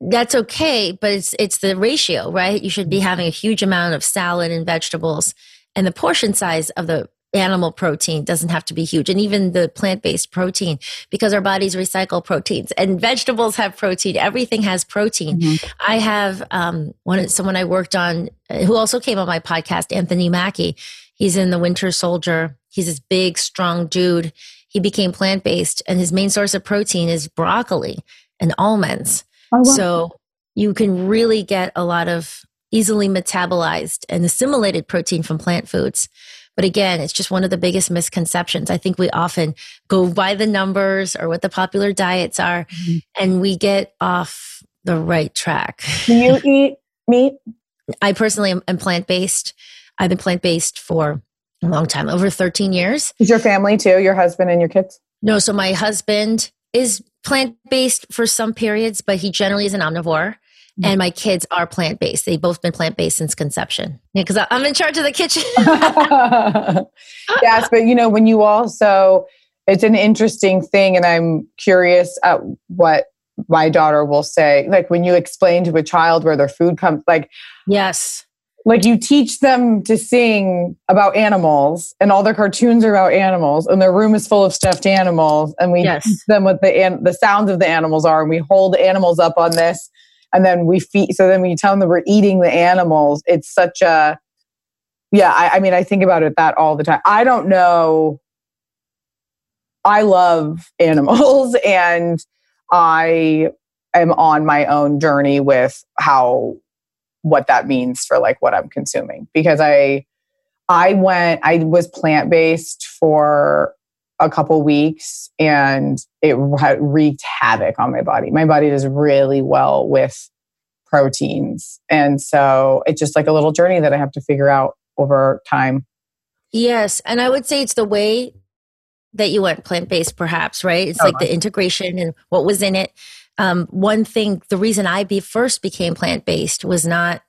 that's okay, but it's it's the ratio, right? You should be having a huge amount of salad and vegetables, and the portion size of the animal protein doesn't have to be huge, and even the plant based protein, because our bodies recycle proteins, and vegetables have protein. Everything has protein. I have um, one someone I worked on uh, who also came on my podcast, Anthony Mackie. He's in the Winter Soldier. He's this big, strong dude. He became plant based, and his main source of protein is broccoli and almonds. Oh, wow. So you can really get a lot of easily metabolized and assimilated protein from plant foods. But again, it's just one of the biggest misconceptions. I think we often go by the numbers or what the popular diets are, Mm-hmm. and we get off the right track. Do you eat meat? I personally am, am plant based. I've been plant based for a long time, over 13 years. Is your family too? Your husband and your kids? No, so my husband is plant based for some periods, but he generally is an omnivore. And my kids are plant based. They've both been plant based since conception. Yeah, because I'm in charge of the kitchen. yes, but you know, when you also, it's an interesting thing, and I'm curious at what my daughter will say. Like when you explain to a child where their food comes, like yes. like you teach them to sing about animals, and all their cartoons are about animals, and their room is full of stuffed animals, and we Yes. teach them what the an- the sounds of the animals are, and we hold animals up on this, and then we feed. So then we tell them that we're eating the animals. It's such a yeah, I, I mean, I think about it that all the time. I don't know. I love animals and I am on my own journey with how what that means for like what I'm consuming because I I went I was plant-based for a couple weeks and it wreaked havoc on my body. My body does really well with proteins. And so it's just like a little journey that I have to figure out over time. Yes. And I would say it's the way that you went plant based, perhaps, right? It's like the integration and what was in it. Um, one thing, the reason I be first became plant based was not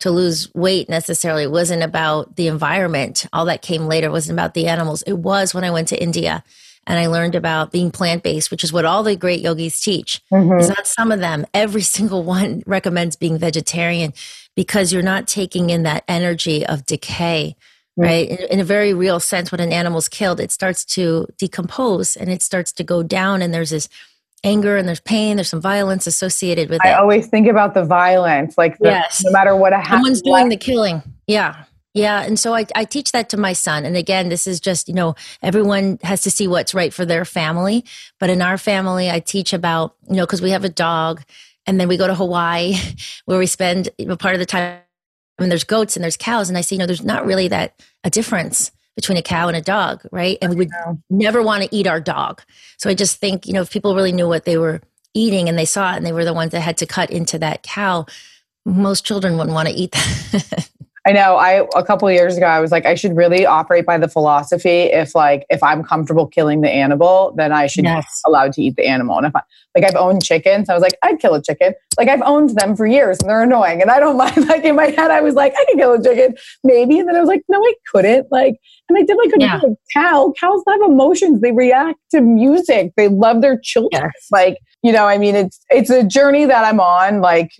to lose weight necessarily. It wasn't about the environment. All that came later it wasn't about the animals. It was when I went to India and I learned about being plant based, which is what all the great yogis teach. Mm-hmm. It's not some of them. Every single one recommends being vegetarian because you're not taking in that energy of decay right? In, in, a very real sense, when an animal's killed, it starts to decompose and it starts to go down, and there's this anger and there's pain, there's some violence associated with I it. I always think about the violence, like the, yes. no matter what happens, someone's doing the killing. Yeah. Yeah. And so I, I teach that to my son. And again, this is just, you know, everyone has to see what's right for their family. But in our family, I teach about, you know, because we have a dog and then we go to Hawaii where we spend you know, part of the time I mean, there's goats and there's cows, and I say, you know, there's not really that a difference between a cow and a dog, right? And we would never want to eat our dog. So I just think, you know, if people really knew what they were eating and they saw it and they were the ones that had to cut into that cow, most children wouldn't want to eat that. I know. I a couple of years ago, I was like, I should really operate by the philosophy: if like if I'm comfortable killing the animal, then I should yes. be allowed to eat the animal. And if I like, I've owned chickens, I was like, I'd kill a chicken. Like I've owned them for years, and they're annoying, and I don't mind. Like in my head, I was like, I can kill a chicken, maybe, and then I was like, no, I couldn't. Like, and I definitely couldn't yeah. kill a cow. Cows have emotions; they react to music. They love their children. Yes. Like, you know, I mean, it's it's a journey that I'm on. Like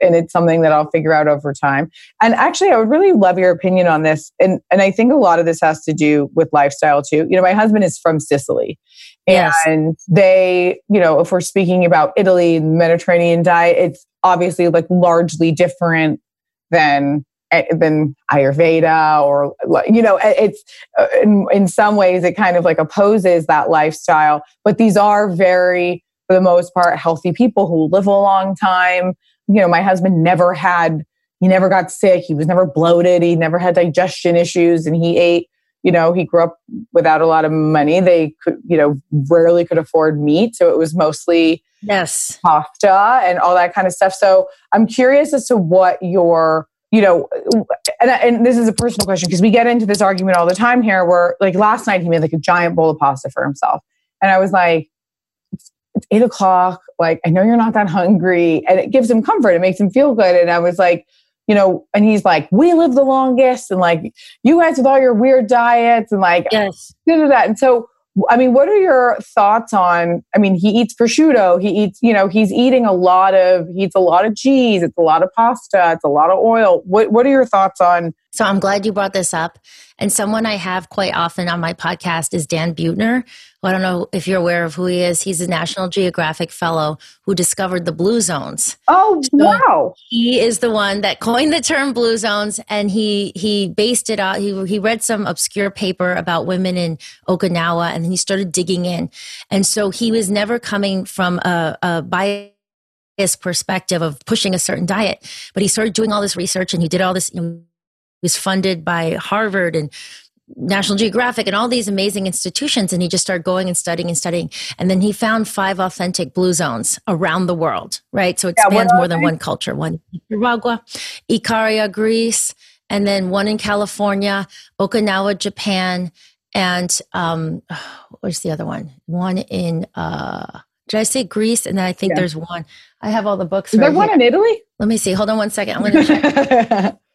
and it's something that I'll figure out over time. And actually, I would really love your opinion on this. And and I think a lot of this has to do with lifestyle too. You know, my husband is from Sicily. Yes. And they, you know, if we're speaking about Italy, Mediterranean diet, it's obviously like largely different than eh, than Ayurveda or you know it's uh, in, in some ways it kind of like opposes that lifestyle but these are very for the most part healthy people who live a long time you know, my husband never had, he never got sick. He was never bloated. He never had digestion issues. And he ate, you know, he grew up without a lot of money. They could, you know, rarely could afford meat. So it was mostly yes pasta and all that kind of stuff. So I'm curious as to what your, you know, and, and this is a personal question because we get into this argument all the time here where like last night he made like a giant bowl of pasta for himself. And I was like, it's eight o'clock. Like, I know you're not that hungry. And it gives him comfort. It makes him feel good. And I was like, you know, and he's like, we live the longest. And like, you guys with all your weird diets and like, yes. that. And so, I mean, what are your thoughts on? I mean, he eats prosciutto. He eats, you know, he's eating a lot of, he eats a lot of cheese. It's a lot of pasta. It's a lot of oil. What What are your thoughts on? So I'm glad you brought this up. And someone I have quite often on my podcast is Dan Buettner, I don't know if you're aware of who he is. He's a National Geographic fellow who discovered the blue zones. Oh, so wow. He is the one that coined the term blue zones and he he based it out. He he read some obscure paper about women in Okinawa and then he started digging in. And so he was never coming from a, a bias perspective of pushing a certain diet, but he started doing all this research and he did all this you know, was funded by Harvard and National Geographic and all these amazing institutions. And he just started going and studying and studying. And then he found five authentic blue zones around the world, right? So it yeah, spans more than one culture. One in Nicaragua, Ikaria, Greece, and then one in California, Okinawa, Japan, and um, where's the other one? One in uh, did I say Greece? And then I think yeah. there's one. I have all the books. Is right there one here. in Italy? Let me see. Hold on one second. I'm going to check.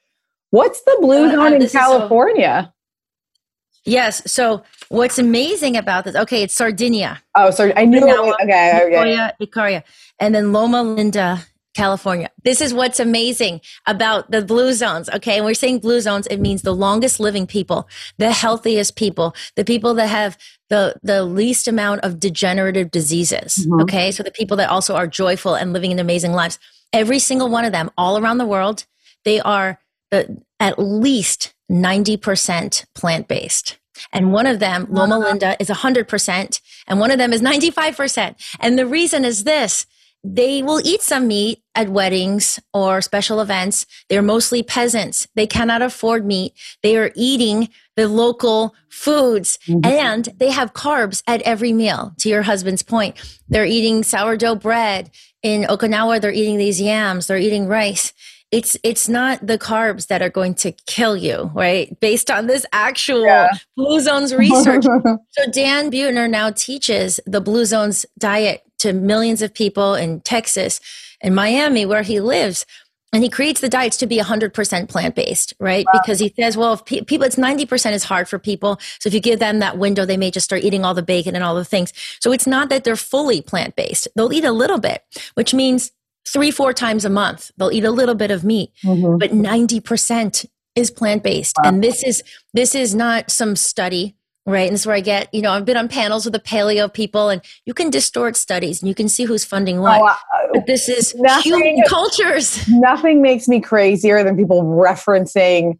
What's the blue uh, zone uh, in California? So, Yes. So what's amazing about this? Okay, it's Sardinia. Oh, sorry, I knew. It, okay, okay. Ikaria, and then Loma Linda, California. This is what's amazing about the blue zones. Okay, and we're saying blue zones. It means the longest living people, the healthiest people, the people that have the the least amount of degenerative diseases. Mm-hmm. Okay, so the people that also are joyful and living in amazing lives. Every single one of them, all around the world, they are the, at least 90% plant based. And one of them, Loma Linda, is 100%, and one of them is 95%. And the reason is this they will eat some meat at weddings or special events. They're mostly peasants. They cannot afford meat. They are eating the local foods mm-hmm. and they have carbs at every meal. To your husband's point, they're eating sourdough bread. In Okinawa, they're eating these yams, they're eating rice it's it's not the carbs that are going to kill you, right? Based on this actual yeah. Blue Zones research. so Dan Buettner now teaches the Blue Zones diet to millions of people in Texas and Miami where he lives. And he creates the diets to be 100% plant based, right? Wow. Because he says, well, if pe- people, it's 90% is hard for people. So if you give them that window, they may just start eating all the bacon and all the things. So it's not that they're fully plant based. They'll eat a little bit, which means three, four times a month. They'll eat a little bit of meat, mm-hmm. but 90% is plant based. Wow. And this is, this is not some study, right? And this is where I get, you know, I've been on panels with the paleo people and you can distort studies and you can see who's funding what. Oh, uh, but this is nothing, human cultures. Nothing makes me crazier than people referencing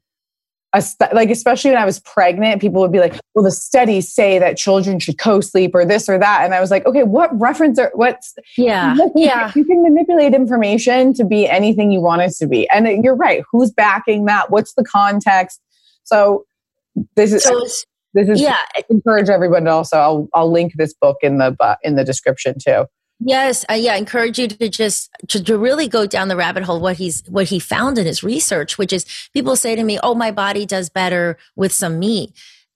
like especially when I was pregnant, people would be like, "Well, the studies say that children should co-sleep or this or that," and I was like, "Okay, what reference or what's yeah, yeah." You can manipulate information to be anything you want it to be, and you're right. Who's backing that? What's the context? So this is. So this is yeah. encourage everyone to also. I'll I'll link this book in the in the description too. Yes, uh, yeah. I encourage you to just to, to, really go down the rabbit hole. What he's what he found in his research, which is people say to me, "Oh, my body does better with some meat,"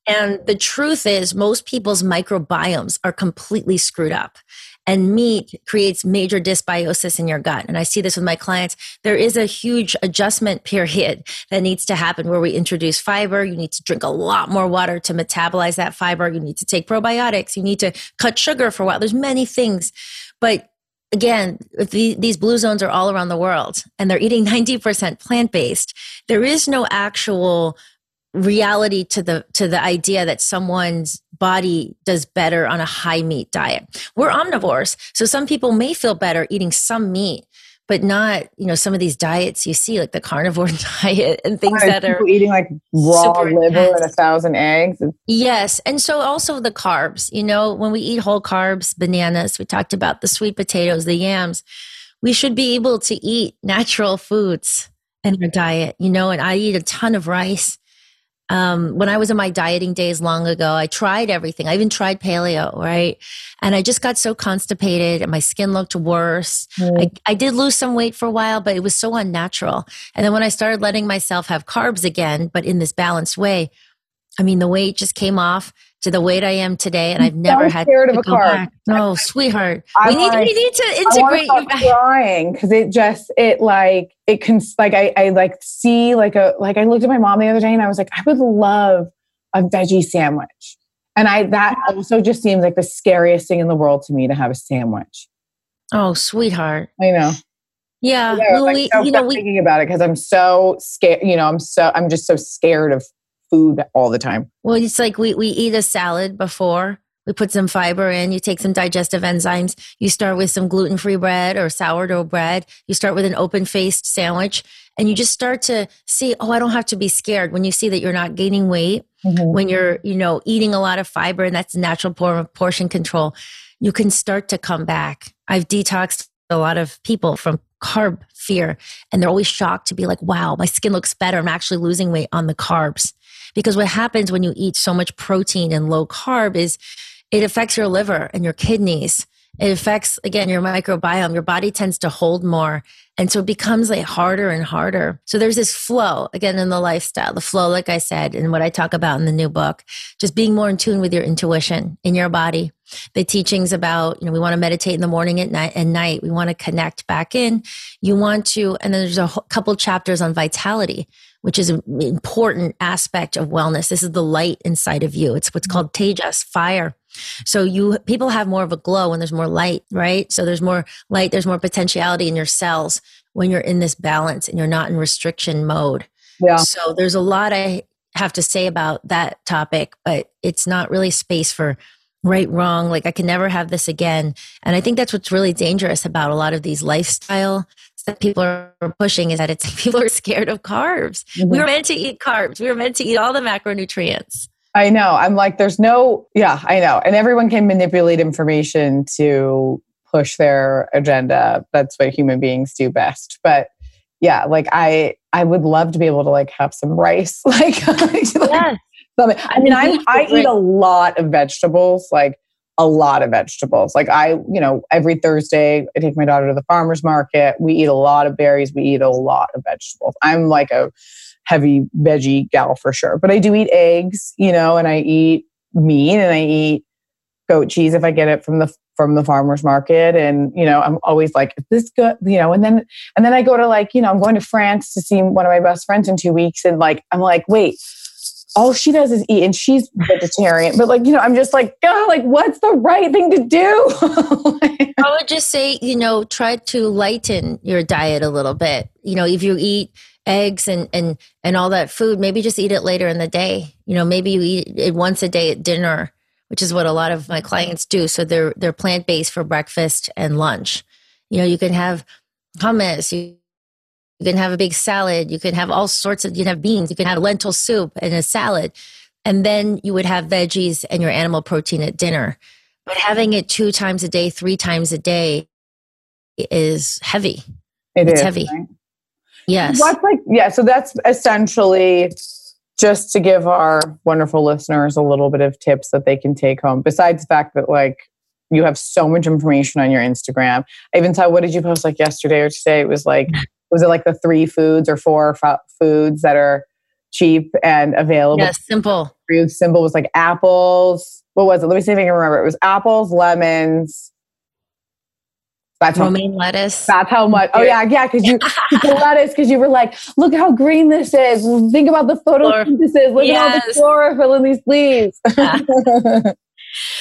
and the truth is, most people's microbiomes are completely screwed up. And meat creates major dysbiosis in your gut. And I see this with my clients. There is a huge adjustment period that needs to happen where we introduce fiber. You need to drink a lot more water to metabolize that fiber. You need to take probiotics. You need to cut sugar for a while. There's many things but again, these blue zones are all around the world and they're eating 90% plant based, there is no actual reality to the to the idea that someone's body does better on a high meat diet. We're omnivores, so some people may feel better eating some meat, but not you know some of these diets you see like the carnivore diet and things that are eating like raw liver intense. and a thousand eggs yes and so also the carbs you know when we eat whole carbs bananas we talked about the sweet potatoes the yams we should be able to eat natural foods in our diet you know and i eat a ton of rice um, when I was in my dieting days long ago, I tried everything. I even tried paleo, right? And I just got so constipated and my skin looked worse. Mm. I, I did lose some weight for a while, but it was so unnatural. And then when I started letting myself have carbs again, but in this balanced way, I mean, the weight just came off to the weight I am today, and I've never had scared to of a car. Back. No, sweetheart, we need we need to integrate I you back. Crying because it just it like it can like I I like see like a like I looked at my mom the other day and I was like I would love a veggie sandwich, and I that also just seems like the scariest thing in the world to me to have a sandwich. Oh, sweetheart, I know. Yeah, you know, well, we, so you know, we, thinking about it because I'm so scared. You know, I'm so I'm just so scared of food all the time. Well, it's like we, we eat a salad before. We put some fiber in, you take some digestive enzymes. You start with some gluten free bread or sourdough bread. You start with an open faced sandwich and you just start to see, oh, I don't have to be scared when you see that you're not gaining weight, mm-hmm. when you're, you know, eating a lot of fiber and that's natural portion control. You can start to come back. I've detoxed a lot of people from carb fear and they're always shocked to be like, wow, my skin looks better. I'm actually losing weight on the carbs. Because what happens when you eat so much protein and low carb is it affects your liver and your kidneys. It affects, again, your microbiome. Your body tends to hold more. And so it becomes like harder and harder. So there's this flow, again, in the lifestyle, the flow, like I said, and what I talk about in the new book, just being more in tune with your intuition in your body. The teachings about, you know, we want to meditate in the morning at night and night. We want to connect back in. You want to, and then there's a couple chapters on vitality which is an important aspect of wellness. This is the light inside of you. It's what's mm-hmm. called tejas, fire. So you people have more of a glow when there's more light, right? So there's more light, there's more potentiality in your cells when you're in this balance and you're not in restriction mode. Yeah. So there's a lot I have to say about that topic, but it's not really space for right wrong like i can never have this again and i think that's what's really dangerous about a lot of these lifestyle that people are pushing is that it's people are scared of carbs. Mm-hmm. We were meant to eat carbs. We were meant to eat all the macronutrients. I know. I'm like, there's no, yeah, I know. And everyone can manipulate information to push their agenda. That's what human beings do best. But yeah, like I, I would love to be able to like have some rice. like, yes. I mean, I, I eat a lot of vegetables, like a lot of vegetables. Like I, you know, every Thursday I take my daughter to the farmer's market. We eat a lot of berries. We eat a lot of vegetables. I'm like a heavy veggie gal for sure. But I do eat eggs, you know, and I eat meat and I eat goat cheese if I get it from the from the farmers market and you know i'm always like is this good you know and then and then i go to like you know i'm going to france to see one of my best friends in two weeks and like i'm like wait all she does is eat and she's vegetarian but like you know i'm just like god like what's the right thing to do? I would just say you know try to lighten your diet a little bit. You know if you eat eggs and and and all that food maybe just eat it later in the day. You know maybe you eat it once a day at dinner which is what a lot of my clients do. So they're they're plant-based for breakfast and lunch. You know you can have hummus you, you can have a big salad you can have all sorts of you can have beans you can have lentil soup and a salad and then you would have veggies and your animal protein at dinner but having it two times a day three times a day is heavy it it's is, heavy right? Yes. What's like, yeah, so that's essentially just to give our wonderful listeners a little bit of tips that they can take home, besides the fact that like you have so much information on your Instagram. I even saw, what did you post like yesterday or today? It was like, was it like the three foods or four f- foods that are cheap and available? Yes, simple. Food simple was like apples. What was it? Let me see if I can remember. It was apples, lemons, that's romaine how, lettuce. That's how much. Oh yeah, yeah. Because you the lettuce. Because you were like, look how green this is. Think about the photosynthesis. Look yes. at all the chlorophyll in these leaves.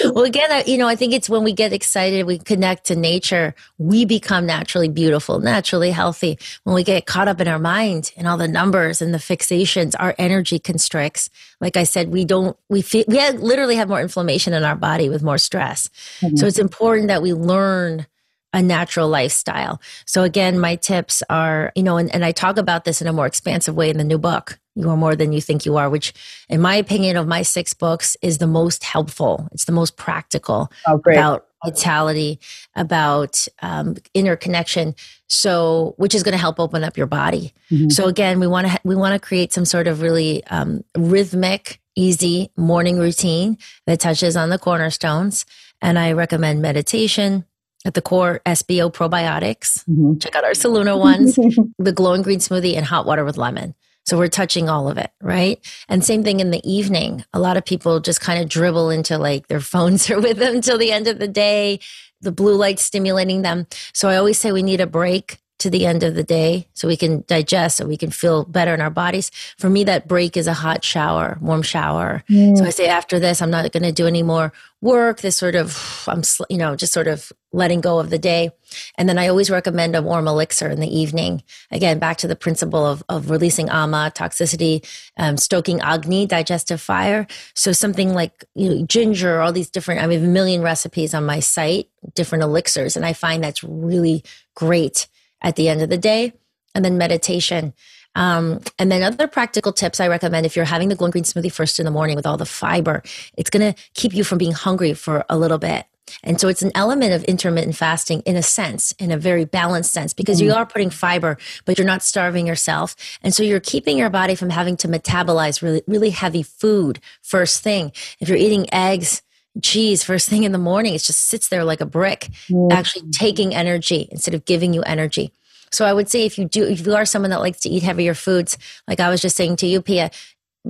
well, again, you know, I think it's when we get excited, we connect to nature, we become naturally beautiful, naturally healthy. When we get caught up in our mind and all the numbers and the fixations, our energy constricts. Like I said, we don't, we feel, we have, literally have more inflammation in our body with more stress. Mm-hmm. So it's important that we learn a natural lifestyle. So again, my tips are, you know, and, and I talk about this in a more expansive way in the new book. You are more than you think you are, which in my opinion of my six books is the most helpful. It's the most practical oh, about vitality, about um, interconnection. So, which is going to help open up your body. Mm-hmm. So again, we want to, we want to create some sort of really um, rhythmic, easy morning routine that touches on the cornerstones. And I recommend meditation, at the core SBO probiotics. Mm-hmm. Check out our Solluna ones, the glowing green smoothie, and hot water with lemon. So we're touching all of it, right? And same thing in the evening. A lot of people just kind of dribble into like their phones are with them till the end of the day, the blue light stimulating them. So I always say we need a break to the end of the day so we can digest so we can feel better in our bodies. For me, that break is a hot shower, warm shower. Mm. So I say after this, I'm not going to do any more work. This sort of, I'm, you know, just sort of letting go of the day. And then I always recommend a warm elixir in the evening. Again, back to the principle of, of releasing ama, toxicity, um, stoking agni, digestive fire. So something like you know, ginger, all these different, I have a million recipes on my site, different elixirs. And I find that's really great at the end of the day. And then meditation. Um, and then other practical tips I recommend if you're having the glowing green smoothie first in the morning with all the fiber, it's going to keep you from being hungry for a little bit. And so it's an element of intermittent fasting in a sense, in a very balanced sense, because you mm. are putting fiber, but you're not starving yourself. And so you're keeping your body from having to metabolize really, really heavy food first thing. If you're eating eggs, cheese first thing in the morning, it just sits there like a brick, mm. actually taking energy instead of giving you energy. So I would say if you do, if you are someone that likes to eat heavier foods, like I was just saying to you, Pia,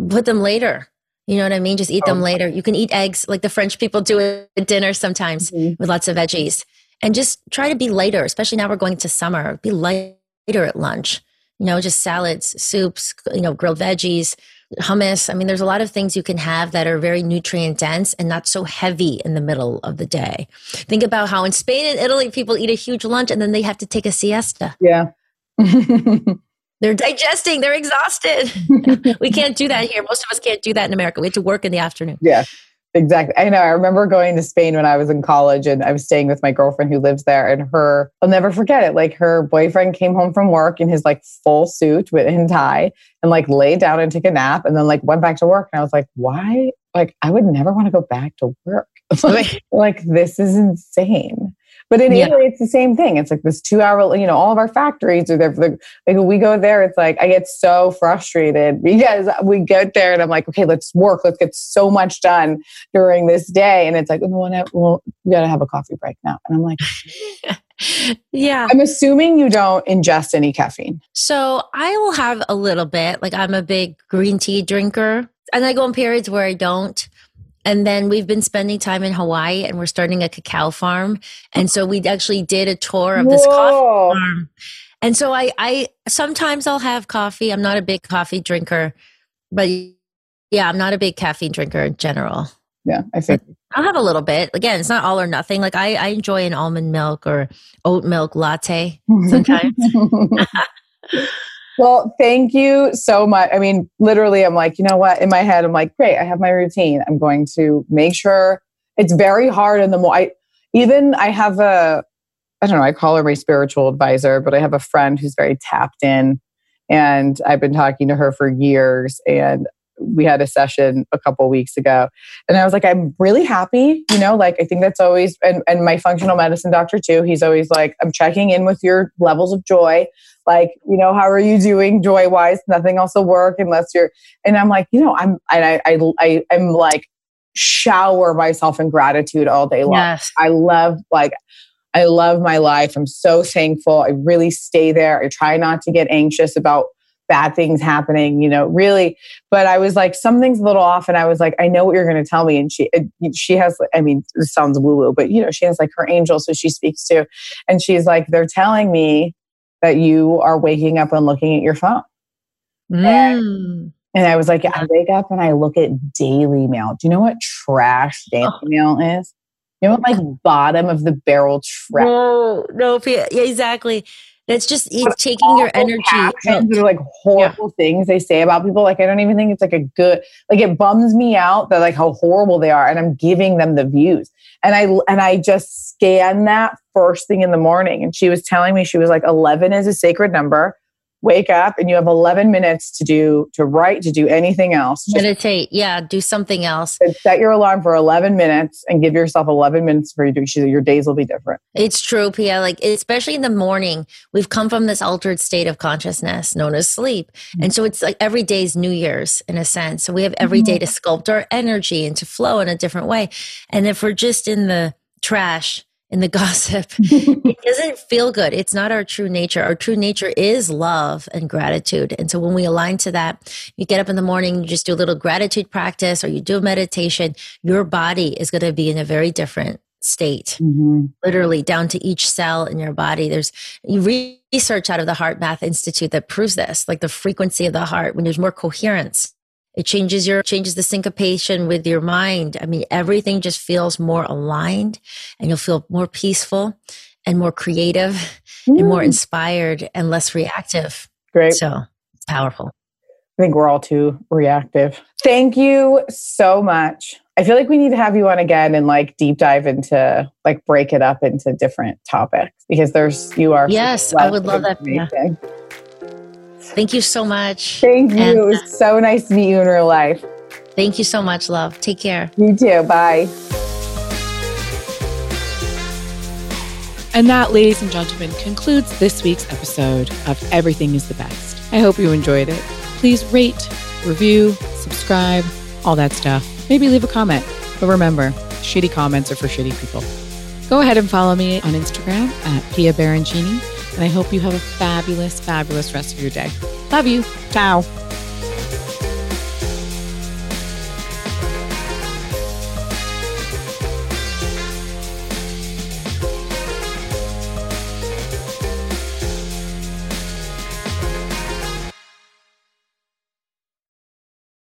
put them later. You know what I mean? Just eat oh. them later. You can eat eggs like the French people do at dinner sometimes mm-hmm. with lots of veggies. And just try to be lighter, especially now we're going to summer. Be lighter at lunch. You know, just salads, soups, you know, grilled veggies, hummus. I mean, there's a lot of things you can have that are very nutrient dense and not so heavy in the middle of the day. Think about how in Spain and Italy, people eat a huge lunch and then they have to take a siesta. Yeah. they're digesting, they're exhausted. we can't do that here. Most of us can't do that in America. We have to work in the afternoon. Yeah. Exactly. I know. I remember going to Spain when I was in college and I was staying with my girlfriend who lives there and her, I'll never forget it. Like her boyfriend came home from work in his like full suit with and tie and like laid down and took a nap and then like went back to work. And I was like, why? Like I would never want to go back to work. like, like this is insane. But in Yeah. Italy, it's the same thing. It's like this two hour, you know, all of our factories are there. For the, like when we go there, it's like I get so frustrated because we get there and I'm like, okay, let's work. Let's get so much done during this day. And it's like, well we got to have a coffee break now. And I'm like, Yeah. I'm assuming you don't ingest any caffeine. So I will have a little bit. Like I'm a big green tea drinker, and I go in periods where I don't. And then we've been spending time in Hawaii, and we're starting a cacao farm. And so we actually did a tour of this coffee farm. And so I, I sometimes I'll have coffee. I'm not a big coffee drinker, but yeah, I'm not a big caffeine drinker in general. Yeah, I think. I'll have a little bit. Again, it's not all or nothing. Like I, I enjoy an almond milk or oat milk latte sometimes. well, thank you so much. I mean, literally, I'm like, you know what? In my head, I'm like, great, I have my routine. I'm going to make sure it's very hard in the more. I even I have a, I don't know, I call her my spiritual advisor, but I have a friend who's very tapped in, and I've been talking to her for years, and we had a session a couple weeks ago. And i was like i'm really happy you know like i think that's always and, and my functional medicine doctor too he's always like i'm checking in with your levels of joy. Like you know how are you doing joy wise nothing else will work unless you're and i'm like you know i'm and i i, I i'm like shower myself in gratitude all day long. Yes. i love like i love my life. I'm so thankful. I really stay there. I try not to get anxious about bad things happening you know really. But i was like something's a little off and i was like i know what you're going to tell me. And she she has i mean this sounds woo woo but you know she has like her angel so she speaks to and she's like they're telling me that you are waking up and looking at your phone. Mm. and i was like i wake up and i look at daily mail. Do you know what trash daily mail is? You know what like bottom of the barrel trash No, no, yeah, exactly. That's just it's taking your energy. captions are like horrible things they say about people. Like I don't even think it's like a good. Like it bums me out that like how horrible they are, and I'm giving them the views. And I and I just scan that first thing in the morning. And she was telling me she was like, eleven is a sacred number. Wake up, and you have 11 minutes to do to write to do anything else. Just Meditate. Yeah, do something else. set your alarm for 11 minutes and give yourself 11 minutes for you to do. Your days will be different. It's true, Pia. Like, especially in the morning, we've come from this altered state of consciousness known as sleep. Mm-hmm. And so it's like every day's New Year's in a sense. So we have every mm-hmm. day to sculpt our energy and to flow in a different way. And if we're just in the trash, in the gossip, it doesn't feel good. It's not our true nature. Our true nature is love and gratitude. And so when we align to that, you get up in the morning, you just do a little gratitude practice or you do a meditation, your body is going to be in a very different state mm-hmm. literally down to each cell in your body. There's research out of the HeartMath Institute that proves this, like the frequency of the heart when there's more coherence. It changes your changes the syncopation with your mind. I mean, everything just feels more aligned and you'll feel more peaceful and more creative and more mm. inspired and less reactive. Great. So it's powerful. I think we're all too reactive. Thank you so much. I feel like we need to have you on again and like deep dive into like break it up into different topics because there's you are Yes, I would love that, Pia. Information. Thank you so much. Thank you. And, it was so nice to meet you in real life. Thank you so much, love. Take care. You too. Bye. And that, ladies and gentlemen, concludes this week's episode of Everything is the Best. I hope you enjoyed it. Please rate, review, subscribe, all that stuff. Maybe leave a comment. But remember, shitty comments are for shitty people. Go ahead and follow me on Instagram at Pia Baroncini. And I hope you have a fabulous, fabulous rest of your day. Love you. Ciao.